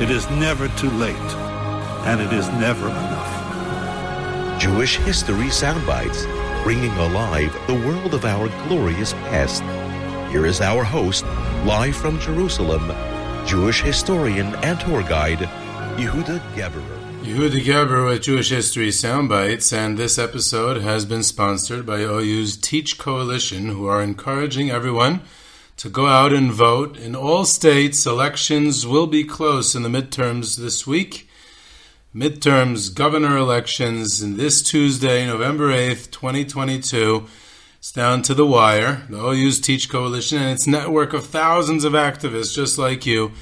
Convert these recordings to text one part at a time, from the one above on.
it is never too late, and it is never enough. Jewish History Soundbites, bringing alive the world of our glorious past. Here is our host, live from Jerusalem, Jewish historian and tour guide, Yehuda Geberer. Yehuda Geberer with Jewish History Soundbites, and this episode has been sponsored by OU's Teach Coalition, who are encouraging everyone to go out and vote. In all states, elections will be close in the midterms this week. Midterms governor elections in this Tuesday, November 8th, 2022. It's down to the wire. The OU's Teach Coalition and its network of thousands of activists just like you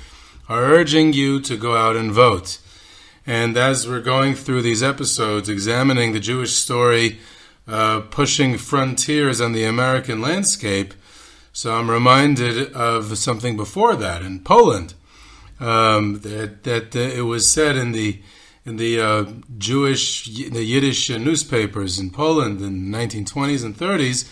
are urging you to go out and vote. And as we're going through these episodes, examining the Jewish story, uh, pushing frontiers on the American landscape, so I'm reminded of something before that in Poland. Um, that that uh, it was said in the in the uh, Jewish the Yiddish newspapers in Poland in the 1920s and 30s.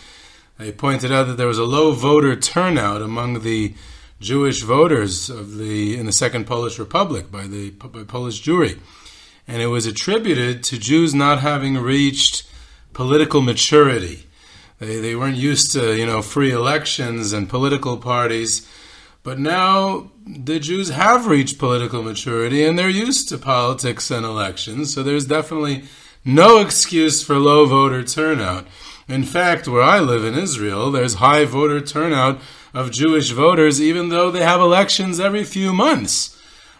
They pointed out that there was a low voter turnout among the Jewish voters of the in the Second Polish Republic by the by Polish Jewry, and it was attributed to Jews not having reached political maturity. They they weren't used to you know free elections and political parties, but now the Jews have reached political maturity and they're used to politics and elections. So there's definitely no excuse for low voter turnout. In fact, where I live in Israel, there's high voter turnout of Jewish voters, even though they have elections every few months.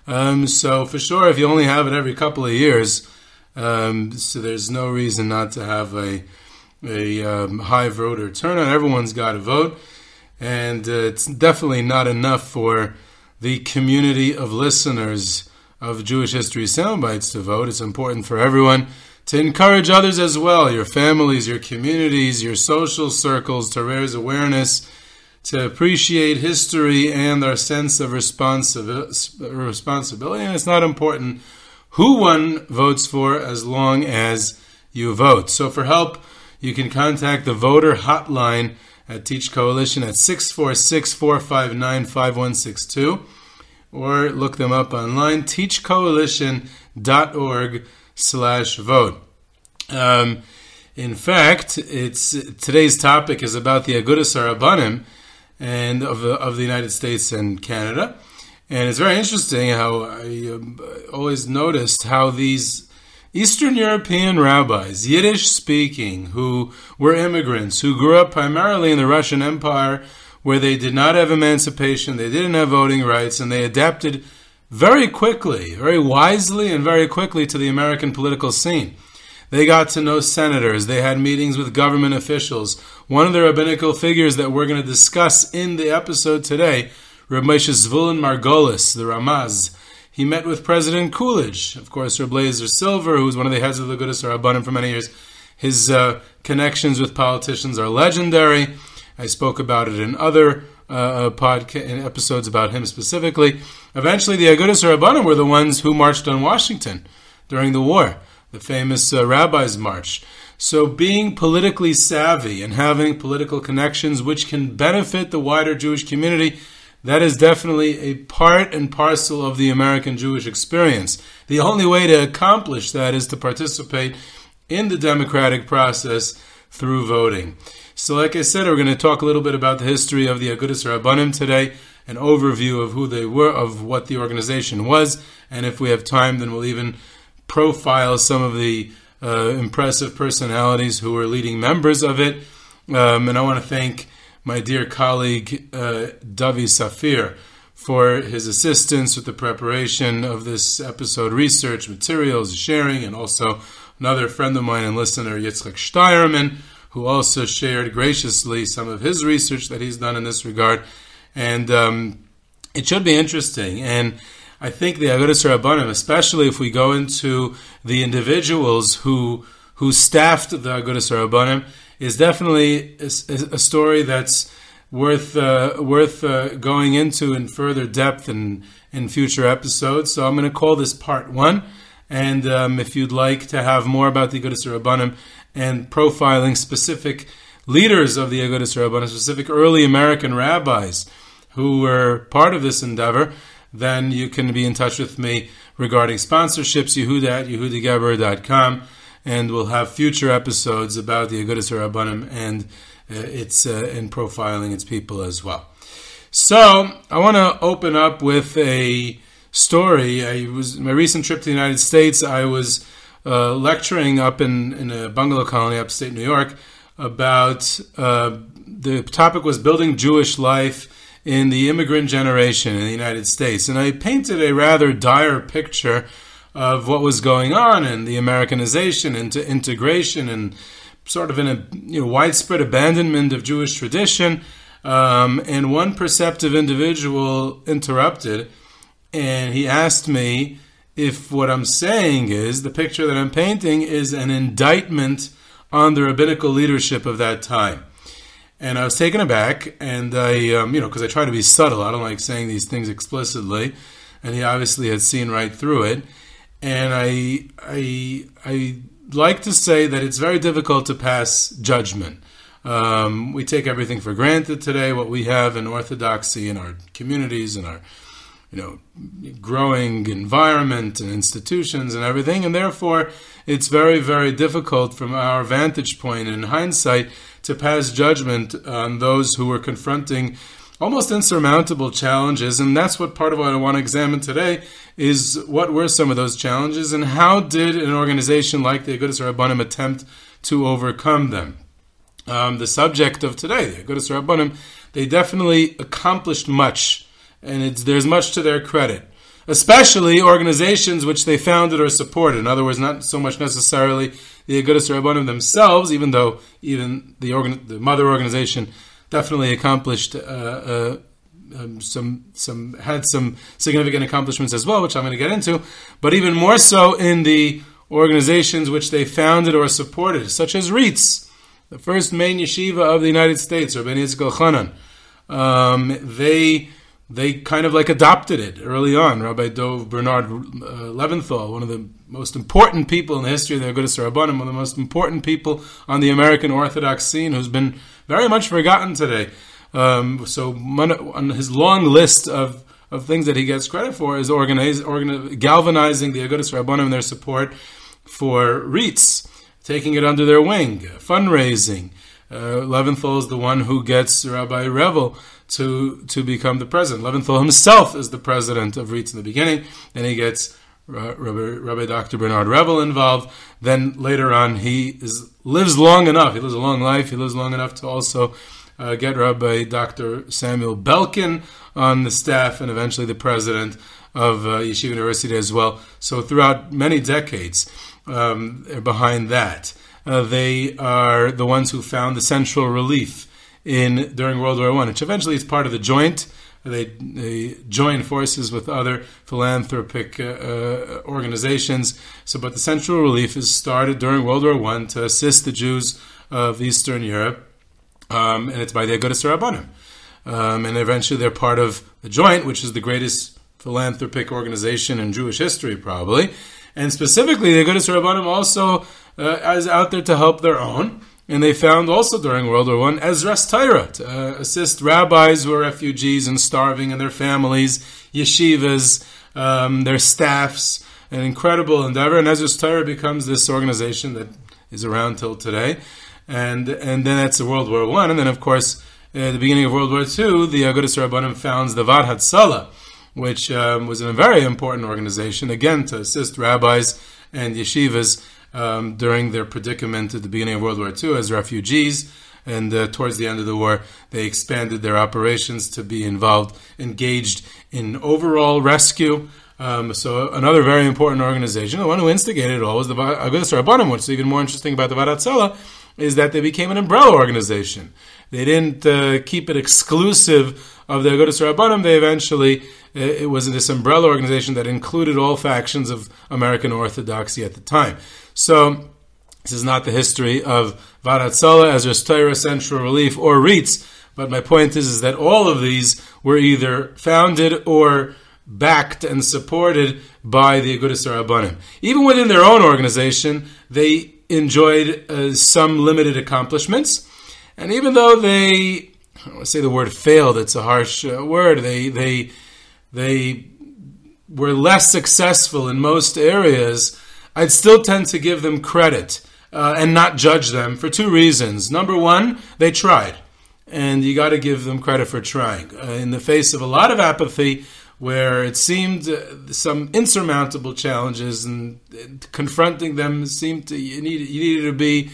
Um, so for sure, if you only have it every couple of years, um, so there's no reason not to have a a um, high voter turnout. Everyone's got to vote, and uh, it's definitely not enough for the community of listeners of Jewish History Soundbites to vote. It's important for everyone to encourage others as well, your families, your communities, your social circles, to raise awareness to appreciate history and our sense of responsibility. And it's not important who one votes for as long as you vote. So for help, you can contact the voter hotline at Teach Coalition at 646 459 5162 or look them up online, teachcoalition.org slash vote. Um, in fact, it's today's topic is about the Agudas Rabbanim, and of the, of the United States and Canada. And it's very interesting how I um, always noticed how these Eastern European rabbis, Yiddish speaking, who were immigrants, who grew up primarily in the Russian Empire, where they did not have emancipation, they didn't have voting rights, and they adapted very quickly, very wisely, and very quickly to the American political scene. They got to know senators. They had meetings with government officials. One of the rabbinical figures that we're going to discuss in the episode today, Rabbi Moshe Zvulun Margolis, the Ramaz, he met with President Coolidge. Of course, Rabbi Lazer Silver, who was one of the heads of the Agudas Rabbanim for many years. His uh, connections with politicians are legendary. I spoke about it in other uh, podcast episodes about him specifically. Eventually, the Agudas Rabbanim were the ones who marched on Washington during the war the famous uh, Rabbis March. So, being politically savvy and having political connections which can benefit the wider Jewish community, that is definitely a part and parcel of the American Jewish experience. The only way to accomplish that is to participate in the democratic process through voting. So, like I said, we're going to talk a little bit about the history of the Agudas Rabbanim today. an overview of who they were, of what the organization was, and if we have time, then we'll even profile some of the uh, impressive personalities who were leading members of it. Um, and I want to thank my dear colleague uh, Davi Safir for his assistance with the preparation of this episode, research materials, sharing, and also another friend of mine and listener, Yitzchak Steierman, who also shared graciously some of his research that he's done in this regard. And um, it should be interesting. And I think the Agudas Rabbanim, especially if we go into the individuals who who staffed the Agudas Rabbanim, is definitely a, a story that's worth uh, worth uh, going into in further depth in in future episodes. So I'm going to call this part one. And um, if you'd like to have more about the Agudas Rabbanim and profiling specific leaders of the Agudas Rabbanim, specific early American rabbis who were part of this endeavor, then you can be in touch with me regarding sponsorships, yehuda at yehudageber.com, and we'll have future episodes about the Agudas Rabbanim and uh, its uh, in profiling its people as well. So I want to open up with a story. I was my recent trip to the United States. I was uh, lecturing up in, in a bungalow colony upstate New York about uh, the topic was building Jewish life in the immigrant generation in the United States, and I painted a rather dire picture of what was going on and the Americanization into integration and sort of in a you know, widespread abandonment of Jewish tradition. Um, and one perceptive individual interrupted, and he asked me if what I'm saying is the picture that I'm painting is an indictment on the rabbinical leadership of that time. And I was taken aback, and I, um, you know, because I try to be subtle, I don't like saying these things explicitly, and he obviously had seen right through it. And I, I, I like to say that it's very difficult to pass judgment. Um, we take everything for granted today. What we have in orthodoxy in our communities and our, you know, growing environment and institutions and everything, and therefore it's very, very difficult from our vantage point in hindsight to pass judgment on those who were confronting almost insurmountable challenges. And that's what part of what I want to examine today is what were some of those challenges and how did an organization like the Agudas Rabbanim attempt to overcome them. Um, the subject of today, the Agudas Rabbanim, they definitely accomplished much, and there's much to their credit. Especially organizations which they founded or supported. In other words, not so much necessarily the Agudas Rabbanim themselves, even though even the, organ- the mother organization definitely accomplished uh, uh, um, some some had some significant accomplishments as well, which I'm going to get into. But even more so in the organizations which they founded or supported, such as RIETS, the first main yeshiva of the United States, Rabbi Yitzchak Elchanan. Um, they they kind of like adopted it early on. Rabbi Dov Bernard uh, Levinthal, one of the most important people in the history of the Agudas Rabbanim, one of the most important people on the American Orthodox scene, who's been very much forgotten today. Um, so on his long list of, of things that he gets credit for is organize, organize, galvanizing the Agudas Rabbanim and their support for RIETS, taking it under their wing, fundraising. Uh, Levinthal is the one who gets Rabbi Revel to to become the president. Levinthal himself is the president of RIETS in the beginning. Then he gets Rabbi, Rabbi, Dr. Bernard Revel involved. Then later on, he is, lives long enough. He lives a long life. He lives long enough to also uh, get Rabbi Dr. Samuel Belkin on the staff and eventually the president of uh, Yeshiva University as well. So throughout many decades um, behind that, uh, they are the ones who found the central relief in during World War One, which eventually is part of the joint. They, they join forces with other philanthropic uh, uh, organizations. So, but the Central Relief is started during World War One to assist the Jews of Eastern Europe, um, and it's by the Agudas Rabbanim. Um, and eventually, they're part of the Joint, which is the greatest philanthropic organization in Jewish history, probably. And specifically, the Agudas Rabbanim also uh, is out there to help their own. And they found also during World War One Ezras Torah to uh, assist rabbis who are refugees and starving and their families, yeshivas, um, their staffs, an incredible endeavor. And Ezras Torah becomes this organization that is around till today. And and then that's the World War One, and then of course at the beginning of World War II, the Agudas Rabbanim founds the Vaad Hatzalah, which um, was a very important organization, again, to assist rabbis and yeshivas um, during their predicament at the beginning of World War II as refugees. And uh, towards the end of the war, they expanded their operations to be involved, engaged in overall rescue. Um, so another very important organization, the one who instigated it all was the Agudas Rabbanim, which is even more interesting about the Vaad Hatzalah, is that they became an umbrella organization. They didn't uh, keep it exclusive of the Agudas Rabbanim. They eventually, uh, it was this umbrella organization that included all factions of American Orthodoxy at the time. So this is not the history of Vaad Hatzalah as Torah Central Relief or RIETS, but my point is, is that all of these were either founded or backed and supported by the Agudas Rabbanim. Even within their own organization, they enjoyed uh, some limited accomplishments, and even though they, I don't say the word failed, it's a harsh uh, word. They they they were less successful in most areas. I'd still tend to give them credit uh, and not judge them for two reasons. Number one, they tried, and you got to give them credit for trying. Uh, in the face of a lot of apathy, where it seemed uh, some insurmountable challenges and, and, confronting them seemed to you needed, you needed to be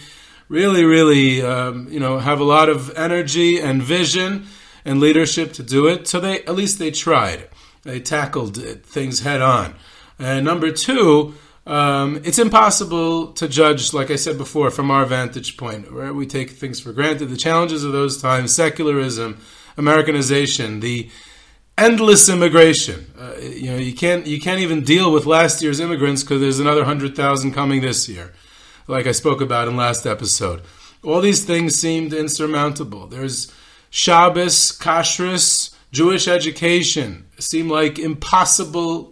really, really, um, you know, have a lot of energy and vision and leadership to do it. So they at least they tried. They tackled things head on. And number two, um, it's impossible to judge, like I said before, from our vantage point, where we take things for granted. The challenges of those times, secularism, Americanization, the endless immigration. Uh, you know, you can't you can't even deal with last year's immigrants because there's another hundred thousand coming this year, like I spoke about in last episode. All these things seemed insurmountable. There's Shabbos, kashrus, Jewish education seem like impossible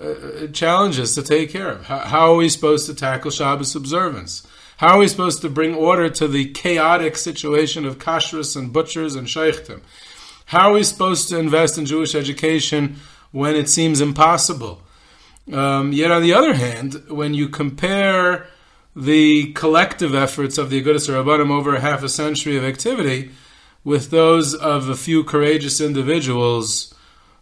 uh, challenges to take care of. How, how, are we supposed to tackle Shabbos observance? How are we supposed to bring order to the chaotic situation of kashrus and butchers and shochtim? How are we supposed to invest in Jewish education when it seems impossible? Um, yet, on the other hand, when you compare the collective efforts of the Agudas Rabbanim over half a century of activity with those of a few courageous individuals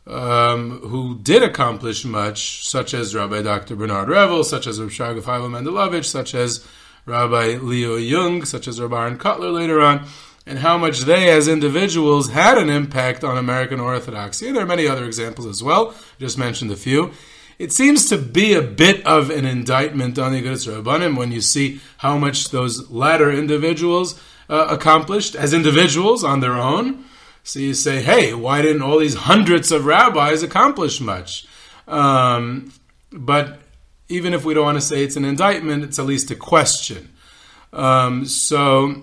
um, who did accomplish much, such as Rabbi Dr. Bernard Revel, such as Rabbi Shraga Mendlowitz, such as Rabbi Leo Jung, such as Rabbi Aaron Kotler later on, and how much they as individuals had an impact on American Orthodoxy. And there are many other examples as well. Just mentioned a few. It seems to be a bit of an indictment on the Agudas Rabbanim when you see how much those latter individuals uh, accomplished as individuals on their own. So you say, hey, why didn't all these hundreds of rabbis accomplish much? Um, but even if we don't want to say it's an indictment, it's at least a question. Um, so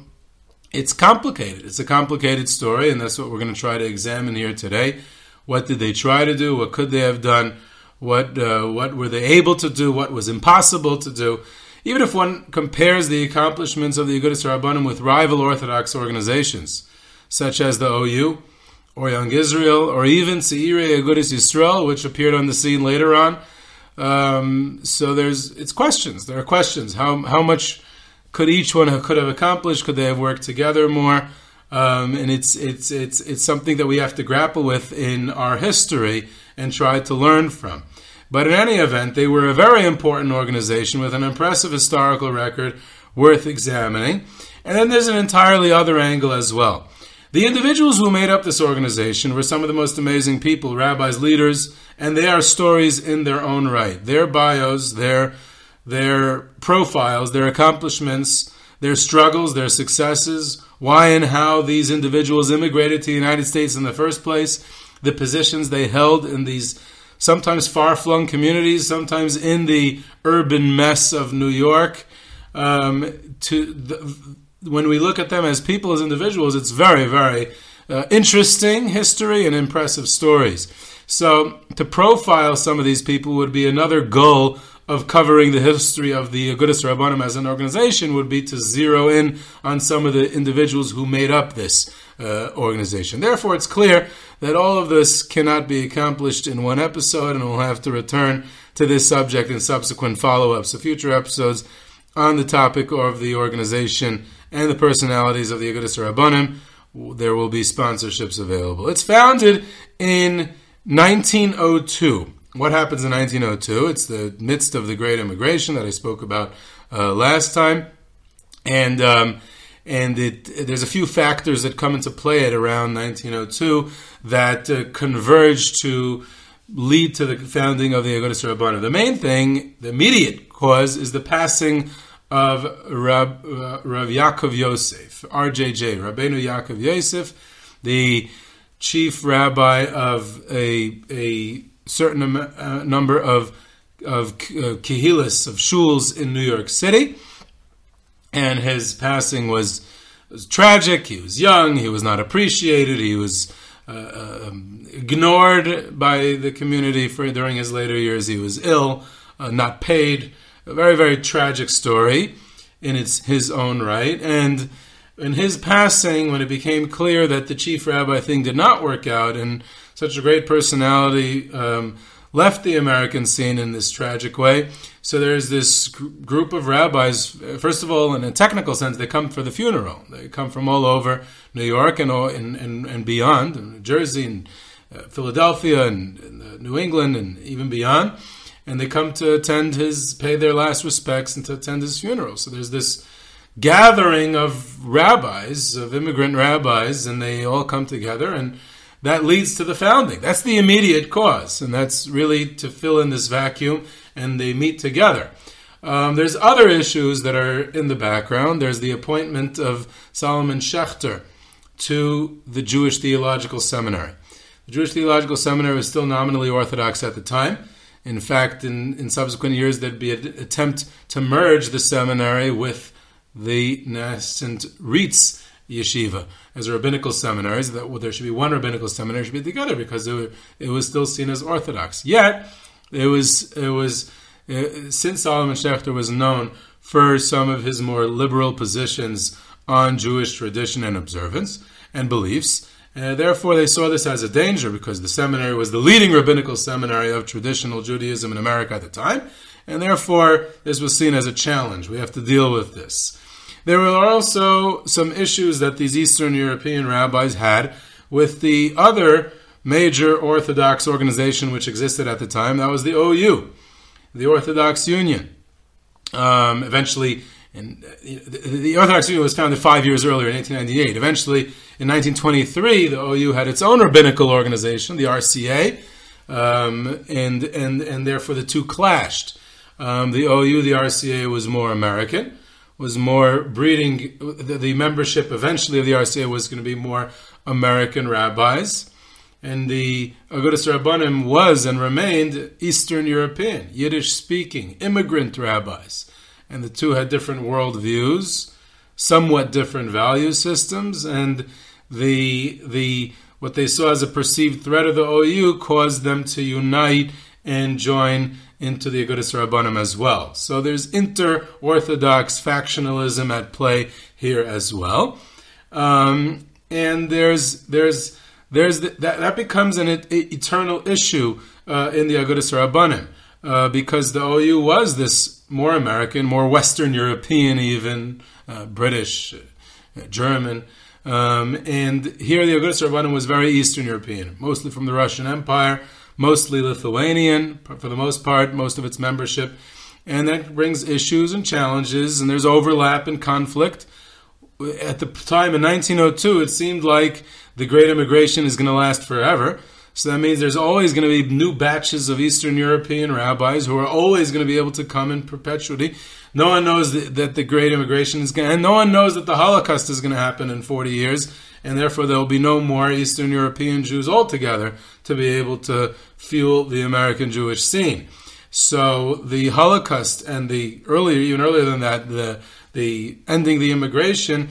it's complicated. It's a complicated story, and that's what we're going to try to examine here today. What did they try to do? What could they have done? What uh, what were they able to do? What was impossible to do? Even if one compares the accomplishments of the Agudas Rabbanim with rival Orthodox organizations, such as the OU, or Young Israel, or even Zeirei Agudas Yisrael, which appeared on the scene later on. Um, so there's it's questions. There are questions. How how much could each one could have accomplished? Could they have worked together more? Um, and it's it's it's it's something that we have to grapple with in our history and try to learn from. But in any event, they were a very important organization with an impressive historical record worth examining. And then there's an entirely other angle as well. The individuals who made up this organization were some of the most amazing people, rabbis, leaders, and they are stories in their own right. Their bios, their their profiles, their accomplishments, their struggles, their successes, why and how these individuals immigrated to the United States in the first place, the positions they held in these sometimes far flung communities, sometimes in the urban mess of New York. Um, to the, when we look at them as people, as individuals, it's very, very uh, interesting history and impressive stories. So, to profile some of these people would be another goal of covering the history of the Agudas Rabbanim as an organization would be to zero in on some of the individuals who made up this uh, organization. Therefore, it's clear that all of this cannot be accomplished in one episode, and we'll have to return to this subject in subsequent follow ups of future episodes on the topic of the organization and the personalities of the Agudas Rabbanim. there will be sponsorships available. It's founded in 1902. What happens in 1902? It's the midst of the Great Immigration that I spoke about uh, last time, and um, and it, there's a few factors that come into play at around 1902 that uh, converge to lead to the founding of the Agudas Rabbanim. The main thing, the immediate cause, is the passing of Rab, uh, Rav Yaakov Yosef, RJJ, Rabbeinu Yaakov Yosef, the chief rabbi of a, a certain uh, number of of uh, of shuls in New York City, and his passing was was tragic. He was young. He was not appreciated. He was um, ignored by the community for during his later years. He was ill, uh, not paid. A very very tragic story in its his own right. And in his passing, when it became clear that the chief rabbi thing did not work out, and such a great personality um, left the American scene in this tragic way. So there's this gr- group of rabbis. First of all, in a technical sense, they come for the funeral. They come from all over New York and and, and, and beyond, and New Jersey and uh, Philadelphia and, and uh, New England and even beyond. And they come to attend his, pay their last respects and to attend his funeral. So there's this gathering of rabbis, of immigrant rabbis, and they all come together and that leads to the founding. That's the immediate cause, and that's really to fill in this vacuum, and they meet together. Um, there's other issues that are in the background. There's the appointment of Solomon Schechter to the Jewish Theological Seminary. The Jewish Theological Seminary was still nominally Orthodox at the time. In fact, in, in subsequent years, there'd be an attempt to merge the seminary with the nascent RIETS yeshiva as rabbinical seminaries that well, there should be one rabbinical seminary should be together because it, it was still seen as orthodox. Yet it was it was uh, since Solomon Schechter was known for some of his more liberal positions on Jewish tradition and observance and beliefs. Uh, therefore, they saw this as a danger because the seminary was the leading rabbinical seminary of traditional Judaism in America at the time, and therefore this was seen as a challenge. We have to deal with this. There were also some issues that these Eastern European rabbis had with the other major Orthodox organization which existed at the time. That was the OU, the Orthodox Union. Um, eventually, the Orthodox Union was founded five years earlier in 1898. Eventually, in 1923, the OU had its own rabbinical organization, the RCA, um, and, and, and therefore the two clashed. Um, the OU, the RCA, was more American was more breeding, the, the membership eventually of the RCA was going to be more American rabbis. And the Agudas Rabbanim was and remained Eastern European, Yiddish speaking, immigrant rabbis. And the two had different worldviews, somewhat different value systems, and the, the, what they saw as a perceived threat of the OU caused them to unite and join into the Agudas Rabbanim as well. So there's inter-Orthodox factionalism at play here as well, um, and there's there's there's the, that that becomes an eternal issue uh, in the Agudas Rabbanim uh, because the OU was this more American, more Western European, even uh, British, uh, German. Um, and here the Agudas Rabbanim was very Eastern European, mostly from the Russian Empire, mostly Lithuanian for the most part, most of its membership. And that brings issues and challenges, and there's overlap and conflict. At the time in 1902, it seemed like the Great Immigration is going to last forever. So that means there's always going to be new batches of Eastern European rabbis who are always going to be able to come in perpetuity. No one knows that, that the Great Immigration is going to, and no one knows that the Holocaust is going to happen in 40 years and therefore there will be no more Eastern European Jews altogether to be able to fuel the American Jewish scene. So the Holocaust and the earlier, even earlier than that, the the ending the immigration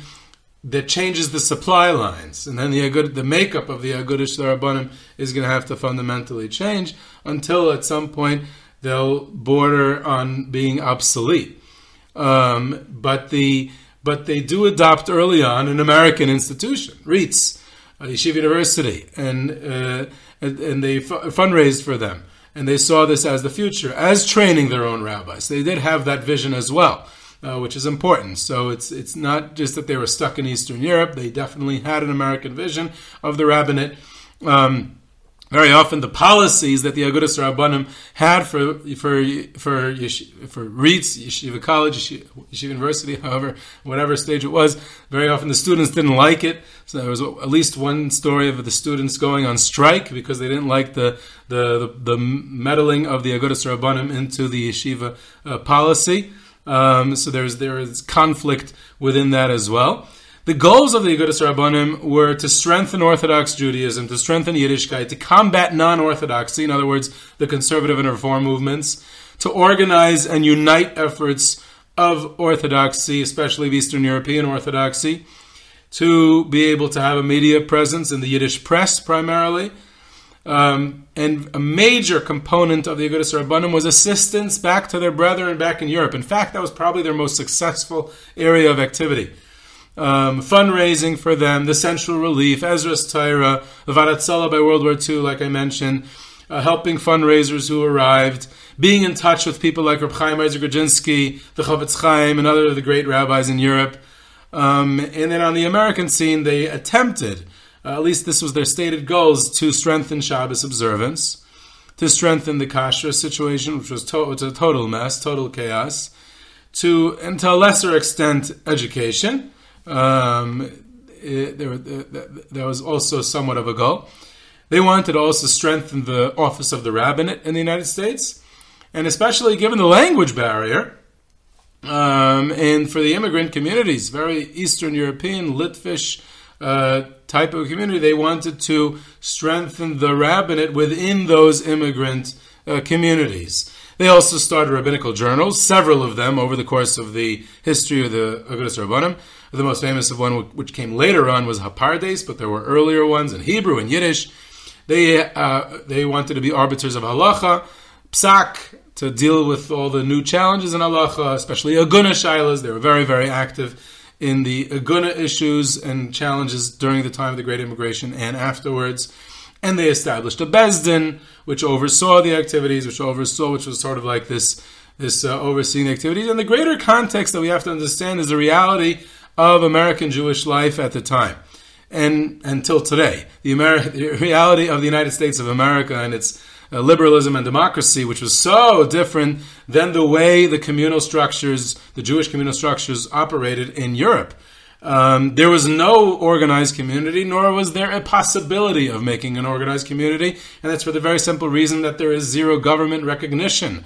that changes the supply lines, and then the the makeup of the Agudas Rabbanim is going to have to fundamentally change until at some point they'll border on being obsolete. Um, but the but they do adopt early on an American institution, RIETS, uh, Yeshiva University, and, uh, and, and they f- fundraised for them. And they saw this as the future, as training their own rabbis. They did have that vision as well. uh, which is important. So it's it's not just that they were stuck in Eastern Europe; they definitely had an American vision of the rabbinate. Um, very often, the policies that the Agudas Rabbanim had for for for for RIETS, Yeshiva College, Yeshiva, Yeshiva University, however, whatever stage it was, very often the students didn't like it. So there was at least one story of the students going on strike because they didn't like the the the, the meddling of the Agudas Rabbanim into the yeshiva uh, policy. Um, so there's there is conflict within that as well. The goals of the Agudas Rabbanim were to strengthen Orthodox Judaism, to strengthen Yiddishkeit, to combat non-Orthodoxy, in other words, the conservative and reform movements, to organize and unite efforts of Orthodoxy, especially of Eastern European Orthodoxy, to be able to have a media presence in the Yiddish press primarily. Um, and a major component of the Agudas Rabbanim was assistance back to their brethren back in Europe. In fact, that was probably their most successful area of activity um, fundraising for them, the Central Relief, Ezras Torah, the Varat by World War II, like I mentioned, uh, helping fundraisers who arrived, being in touch with people like Reb Chaim Ozer Grodzinski, the Chofetz Chaim, and other of the great rabbis in Europe. Um, and then on the American scene, they attempted, uh, at least this was their stated goals, to strengthen Shabbos observance, to strengthen the kashrus situation, which was, to- was a total mess, total chaos, to, and to a lesser extent, education um, it, there, was also somewhat of a goal. They wanted to also strengthen the office of the rabbinate in the United States, and especially given the language barrier, um, and for the immigrant communities, very Eastern European, Litvish uh, type of community, they wanted to strengthen the rabbinate within those immigrant uh, communities. They also started rabbinical journals, several of them over the course of the history of the Agudas Rabbanim. The most famous of one, which came later on, was Hapardes, but there were earlier ones in Hebrew and Yiddish. They uh, they wanted to be arbiters of halacha, psak, to deal with all the new challenges in halacha, especially aguna shilas. They were very very active in the aguna issues and challenges during the time of the Great Immigration and afterwards. And they established a beis din, which oversaw the activities, which oversaw, which was sort of like this this uh, overseeing the activities. And the greater context that we have to understand is the reality of American Jewish life at the time and until today. The, Ameri- the reality of the United States of America and its uh, liberalism and democracy, which was so different than the way the communal structures, the Jewish communal structures, operated in Europe. Um, there was no organized community, nor was there a possibility of making an organized community, and that's for the very simple reason that there is zero government recognition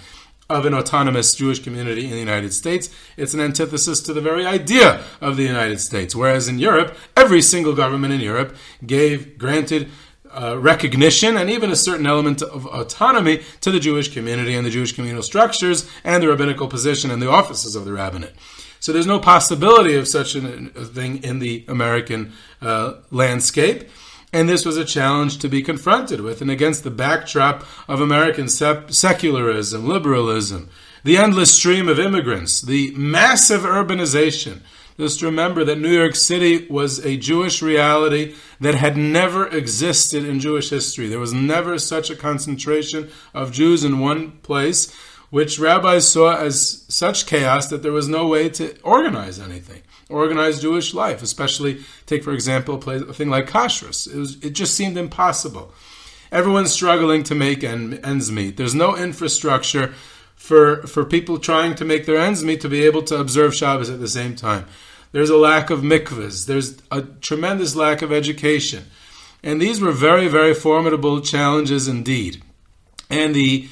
of an autonomous Jewish community in the United States. It's an antithesis to the very idea of the United States. Whereas in Europe, every single government in Europe gave, granted, uh, recognition and even a certain element of autonomy to the Jewish community and the Jewish communal structures and the rabbinical position and the offices of the rabbinate. So there's no possibility of such a thing in the American uh, landscape. And this was a challenge to be confronted with, and against the backdrop of American secularism, liberalism, the endless stream of immigrants, the massive urbanization. Just remember that New York City was a Jewish reality that had never existed in Jewish history. There was never such a concentration of Jews in one place, which rabbis saw as such chaos that there was no way to organize anything organize Jewish life, especially take for example a thing like kashrus. It, was, it just seemed impossible. Everyone's struggling to make ends meet. There's no infrastructure for for people trying to make their ends meet to be able to observe Shabbos at the same time. There's a lack of mikvahs. There's a tremendous lack of education, and these were very very formidable challenges indeed. And the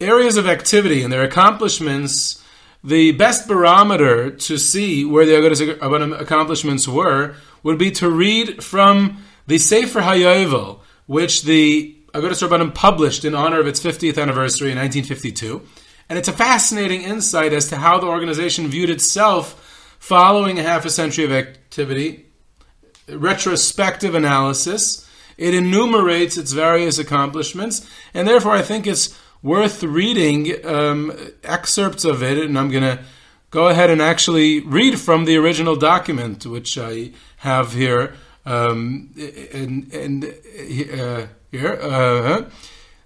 areas of activity and their accomplishments the best barometer to see where the Agudas accomplishments were would be to read from the Sefer HaYovel, which the Agudas Rabbanim published in honor of its 50th anniversary in 1952. And it's a fascinating insight as to how the organization viewed itself following a half a century of activity, retrospective analysis. It enumerates its various accomplishments, and therefore I think it's worth reading um, excerpts of it, and I'm going to go ahead and actually read from the original document, which I have here. Um, and, and uh, here, uh,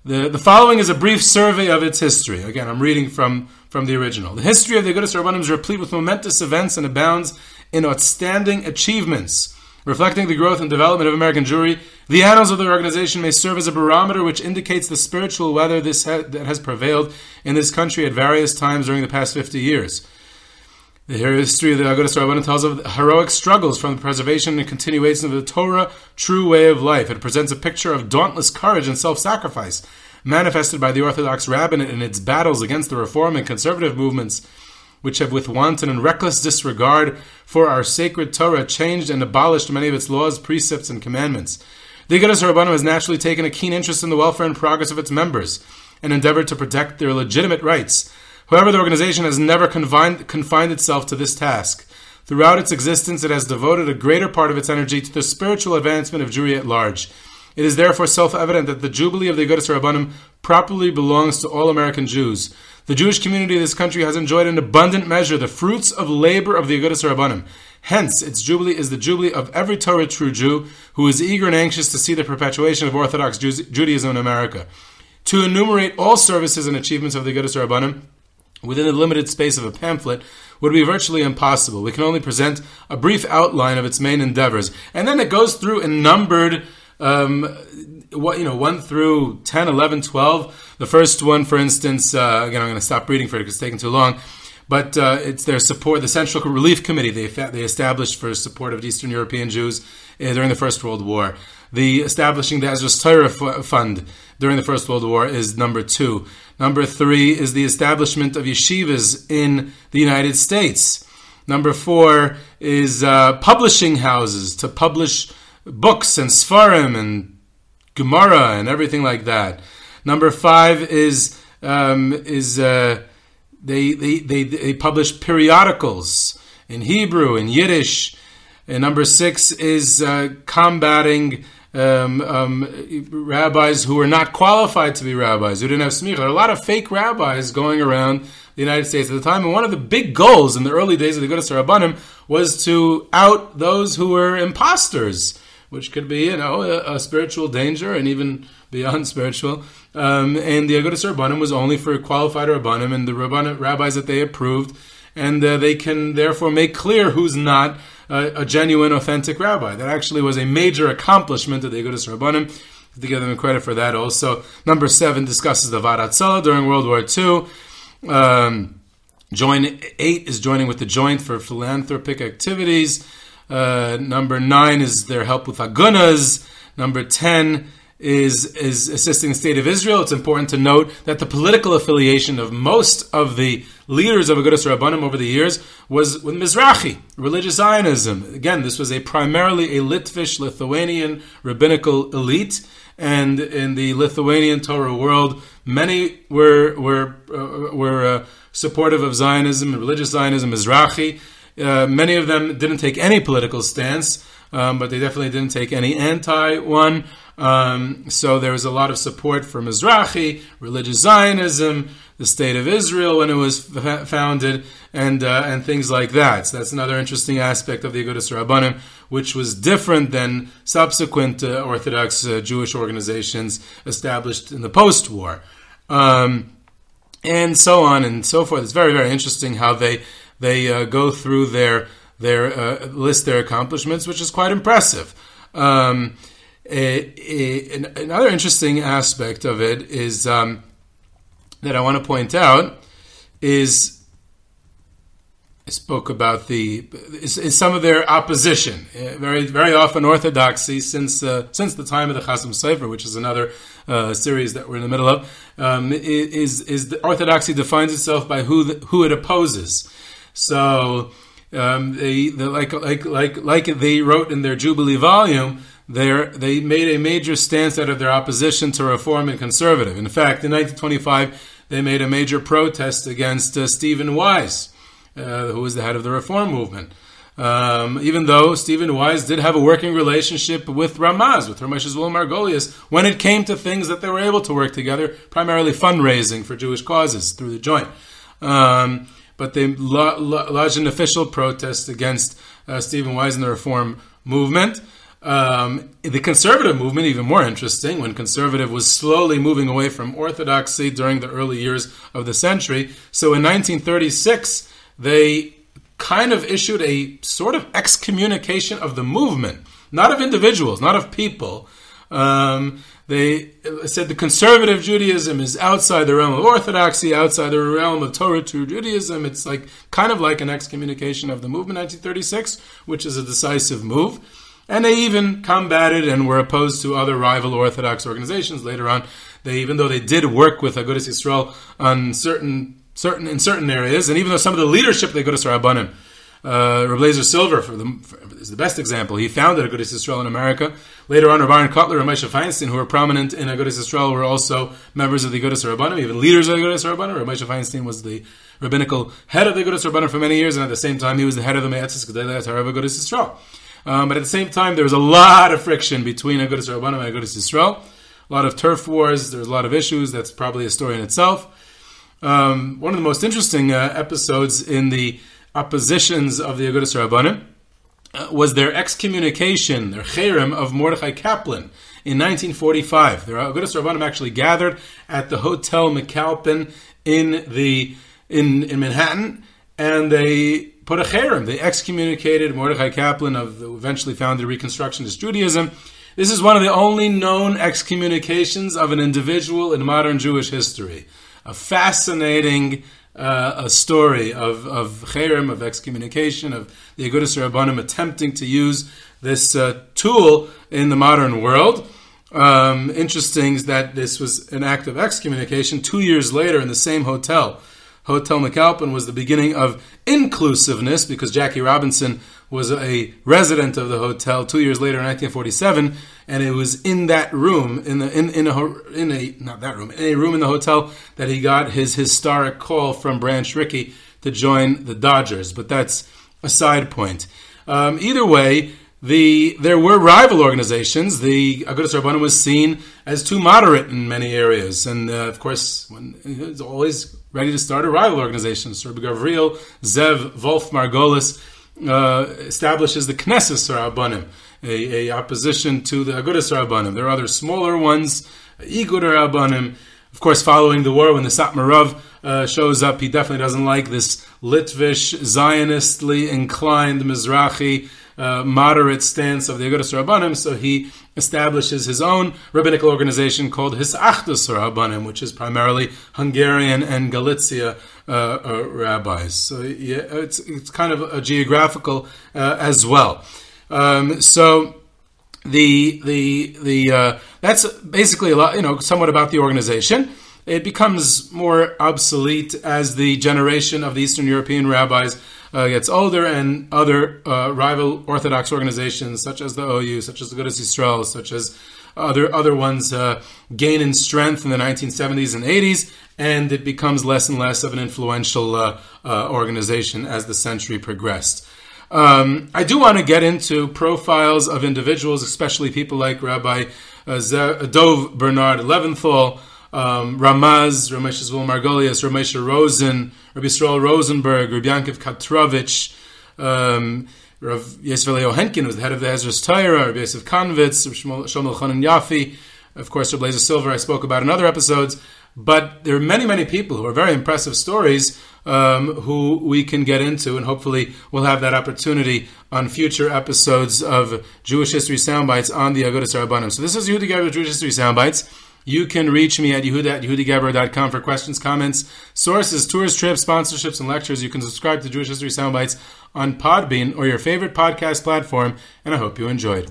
The, the following is a brief survey of its history. Again, I'm reading from, from the original. The history of the Agudas is replete with momentous events and abounds in outstanding achievements. Reflecting the growth and development of American Jewry, the annals of the organization may serve as a barometer which indicates the spiritual weather ha- that has prevailed in this country at various times during the past 50 years. The history of the Agudas Rabbanim tells of heroic struggles from the preservation and continuation of the Torah true way of life. It presents a picture of dauntless courage and self-sacrifice, manifested by the Orthodox rabbinate in its battles against the reform and conservative movements, which have with wanton and reckless disregard for our sacred Torah changed and abolished many of its laws, precepts, and commandments. The Agudas Rabbanim has naturally taken a keen interest in the welfare and progress of its members, and endeavored to protect their legitimate rights However, the organization has never confined, confined itself to this task. Throughout its existence, it has devoted a greater part of its energy to the spiritual advancement of Jewry at large. It is therefore self-evident that the Jubilee of the Agudas Rabbanim properly belongs to all American Jews. The Jewish community of this country has enjoyed in abundant measure the fruits of labor of the Agudas Rabbanim. Hence, its Jubilee is the Jubilee of every Torah true Jew who is eager and anxious to see the perpetuation of Orthodox Judaism in America. To enumerate all services and achievements of the Agudas Rabbanim, within the limited space of a pamphlet would be virtually impossible. We can only present a brief outline of its main endeavors, and then it goes through in numbered, um, what you know, one through 10, 11, 12. The first one, for instance, uh, again, I'm going to stop reading for it because it's taking too long. But uh, it's their support, the Central Relief Committee they, they established for support of Eastern European Jews uh, during the First World War. The establishing the Ezras Torah Fund during the First World War is number two. Number three is the establishment of yeshivas in the United States. Number four is uh, publishing houses to publish books and Sfarim and Gemara and everything like that. Number five is um, is uh, they, they, they, they publish periodicals in Hebrew and Yiddish. And number six is uh, combating um, um, rabbis who were not qualified to be rabbis, who didn't have smicha. There are a lot of fake rabbis going around the United States at the time, and one of the big goals in the early days of the Agudas Rabbanim was to out those who were imposters, which could be, you know, a, a spiritual danger and even beyond spiritual. Um, and the Agudas Rabbanim was only for qualified Rabbanim and the Rabbanim, rabbis that they approved, and uh, they can therefore make clear who's not a, genuine, authentic rabbi. That actually was a major accomplishment of the Agudas Rabbanim. To give them credit for that. Also, number seven discusses the Varat during World War II. Um, join eight is joining with the Joint for philanthropic activities. Uh, number nine is their help with agunas. Number ten is is assisting the state of Israel. It's important to note that the political affiliation of most of the leaders of Agudas Rabbanim over the years was with Mizrahi, religious Zionism. Again, this was a primarily a Litvish, Lithuanian rabbinical elite, and in the Lithuanian Torah world, many were were uh, were uh, supportive of Zionism and religious Zionism, Mizrahi. Uh, many of them didn't take any political stance, um, but they definitely didn't take any anti one. Um, so there was a lot of support for Mizrahi, religious Zionism, the state of Israel when it was f- founded, and uh, and things like that. So that's another interesting aspect of the Agudas Rabbanim, which was different than subsequent uh, Orthodox uh, Jewish organizations established in the post-war, um, and so on and so forth. It's very very interesting how they they uh, go through their their uh, list their accomplishments, which is quite impressive. Um, another interesting aspect of it is um, that I want to point out is I spoke about the is, is some of their opposition. Uh, very very often orthodoxy since uh, since the time of the Chasam Sofer, which is another uh, series that we're in the middle of, um, is is the orthodoxy defines itself by who the, who it opposes. So um, they the, like like like like they wrote in their Jubilee volume they made a major stance out of their opposition to reform and conservative. In fact, in 1925, they made a major protest against uh, Stephen Wise, uh, who was the head of the reform movement. Um, even though Stephen Wise did have a working relationship with Ramaz, with Ramesh Zul Margolis, when it came to things that they were able to work together, primarily fundraising for Jewish causes through the joint. Um, but they lodged an official protest against uh, Stephen Wise and the reform movement. Um, the conservative movement, even more interesting, when conservative was slowly moving away from orthodoxy during the early years of the century. So in 1936, they kind of issued a sort of excommunication of the movement, not of individuals, not of people. Um, they said the conservative Judaism is outside the realm of orthodoxy, outside the realm of Torah to Judaism. It's like kind of like an excommunication of the movement 1936, which is a decisive move. And they even combated and were opposed to other rival Orthodox organizations later on. They, even though they did work with Agudas Yisrael on certain, certain, in certain areas, and even though some of the leadership they go to Rabbanim, uh, Rablazer Silver for the, for, is the best example. He founded Agudas Yisrael in America. Later on, Rabban Kotler and Moshe Feinstein, who were prominent in Agudas Yisrael, were also members of the Agudas Rabbanim, even leaders of the Agudas Rabbanim. Rabbi Moshe Feinstein was the rabbinical head of the Agudas Rabbanim for many years, and at the same time, he was the head of the Me'etzes Gedei Torah of Agudas Yisrael. Um, but at the same time, there was a lot of friction between Agudas Rabbanim and Agudas Yisrael. A lot of turf wars. There's a lot of issues. That's probably a story in itself. Um, one of the most interesting uh, episodes in the oppositions of the Agudas Rabbanim uh, was their excommunication, their cherem of Mordechai Kaplan in 1945. The Agudas Rabbanim actually gathered at the Hotel McAlpin in the in, in Manhattan, and they put a cherem. They excommunicated Mordechai Kaplan of the eventually founded Reconstructionist Judaism. This is one of the only known excommunications of an individual in modern Jewish history. A fascinating uh, a story of, of cherem, of excommunication, of the Agudas Rabbanim attempting to use this uh, tool in the modern world. Um, interesting is that this was an act of excommunication two years later in the same hotel. Hotel McAlpin was the beginning of inclusiveness because Jackie Robinson was a resident of the hotel two years later in 1947, and it was in that room, in the in in a in a not that room, in a room in the hotel that he got his historic call from Branch Rickey to join the Dodgers. But that's a side point. Um, either way, the there were rival organizations. The Agudas Rabbanim was seen as too moderate in many areas, and uh, of course, when, it's always ready to start a rival organization. Rabbi Gavriel Zev Wolf Margolis uh, establishes the Knesset Rabbanim, a, a, opposition to the Agudas Rabbanim. There are other smaller ones, Igud Rabbanim. Of course, following the war, when the Satmar Rav uh, shows up, he definitely doesn't like this Litvish, Zionistly inclined Mizrahi uh, moderate stance of the Agudas Rabbanim, so he establishes his own rabbinical organization called Hisachdus Rabbanim, which is primarily Hungarian and Galicia uh, uh, rabbis. So yeah, it's it's kind of a geographical uh, as well. Um, so the the the uh, that's basically a lot, you know, somewhat about the organization. It becomes more obsolete as the generation of the Eastern European rabbis uh, gets older, and other uh, rival Orthodox organizations, such as the OU, such as the Agudas Yisrael, such as other other ones, uh, gain in strength in the 1970s and 80s, and it becomes less and less of an influential uh, uh, organization as the century progressed. Um, I do want to get into profiles of individuals, especially people like Rabbi uh, Dov Bernard Levinthal um, Ramaz, Ramesh Zvul Margolis, Ramesh Rosen, Rabbi Yisrael Rosenberg, Rabbi Yankiv Katrovich, um, Rav Yisrael Leo Henkin was the head of the Ezras Torah, Rabbi Yosef Konvitz, Shlomo Chanan Yafi, of course, Rabbi Eliezer Silver I spoke about in other episodes, but there are many, many people who are very impressive stories um, who we can get into, and hopefully we'll have that opportunity on future episodes of Jewish History Soundbites on the Agudas Rabbanim. So this is Yehuda Geberer Jewish History Soundbites. You can reach me at yehuda at yehudageberer.com for questions, comments, sources, tours, trips, sponsorships, and lectures. You can subscribe to Jewish History Soundbites on Podbean or your favorite podcast platform, and I hope you enjoyed.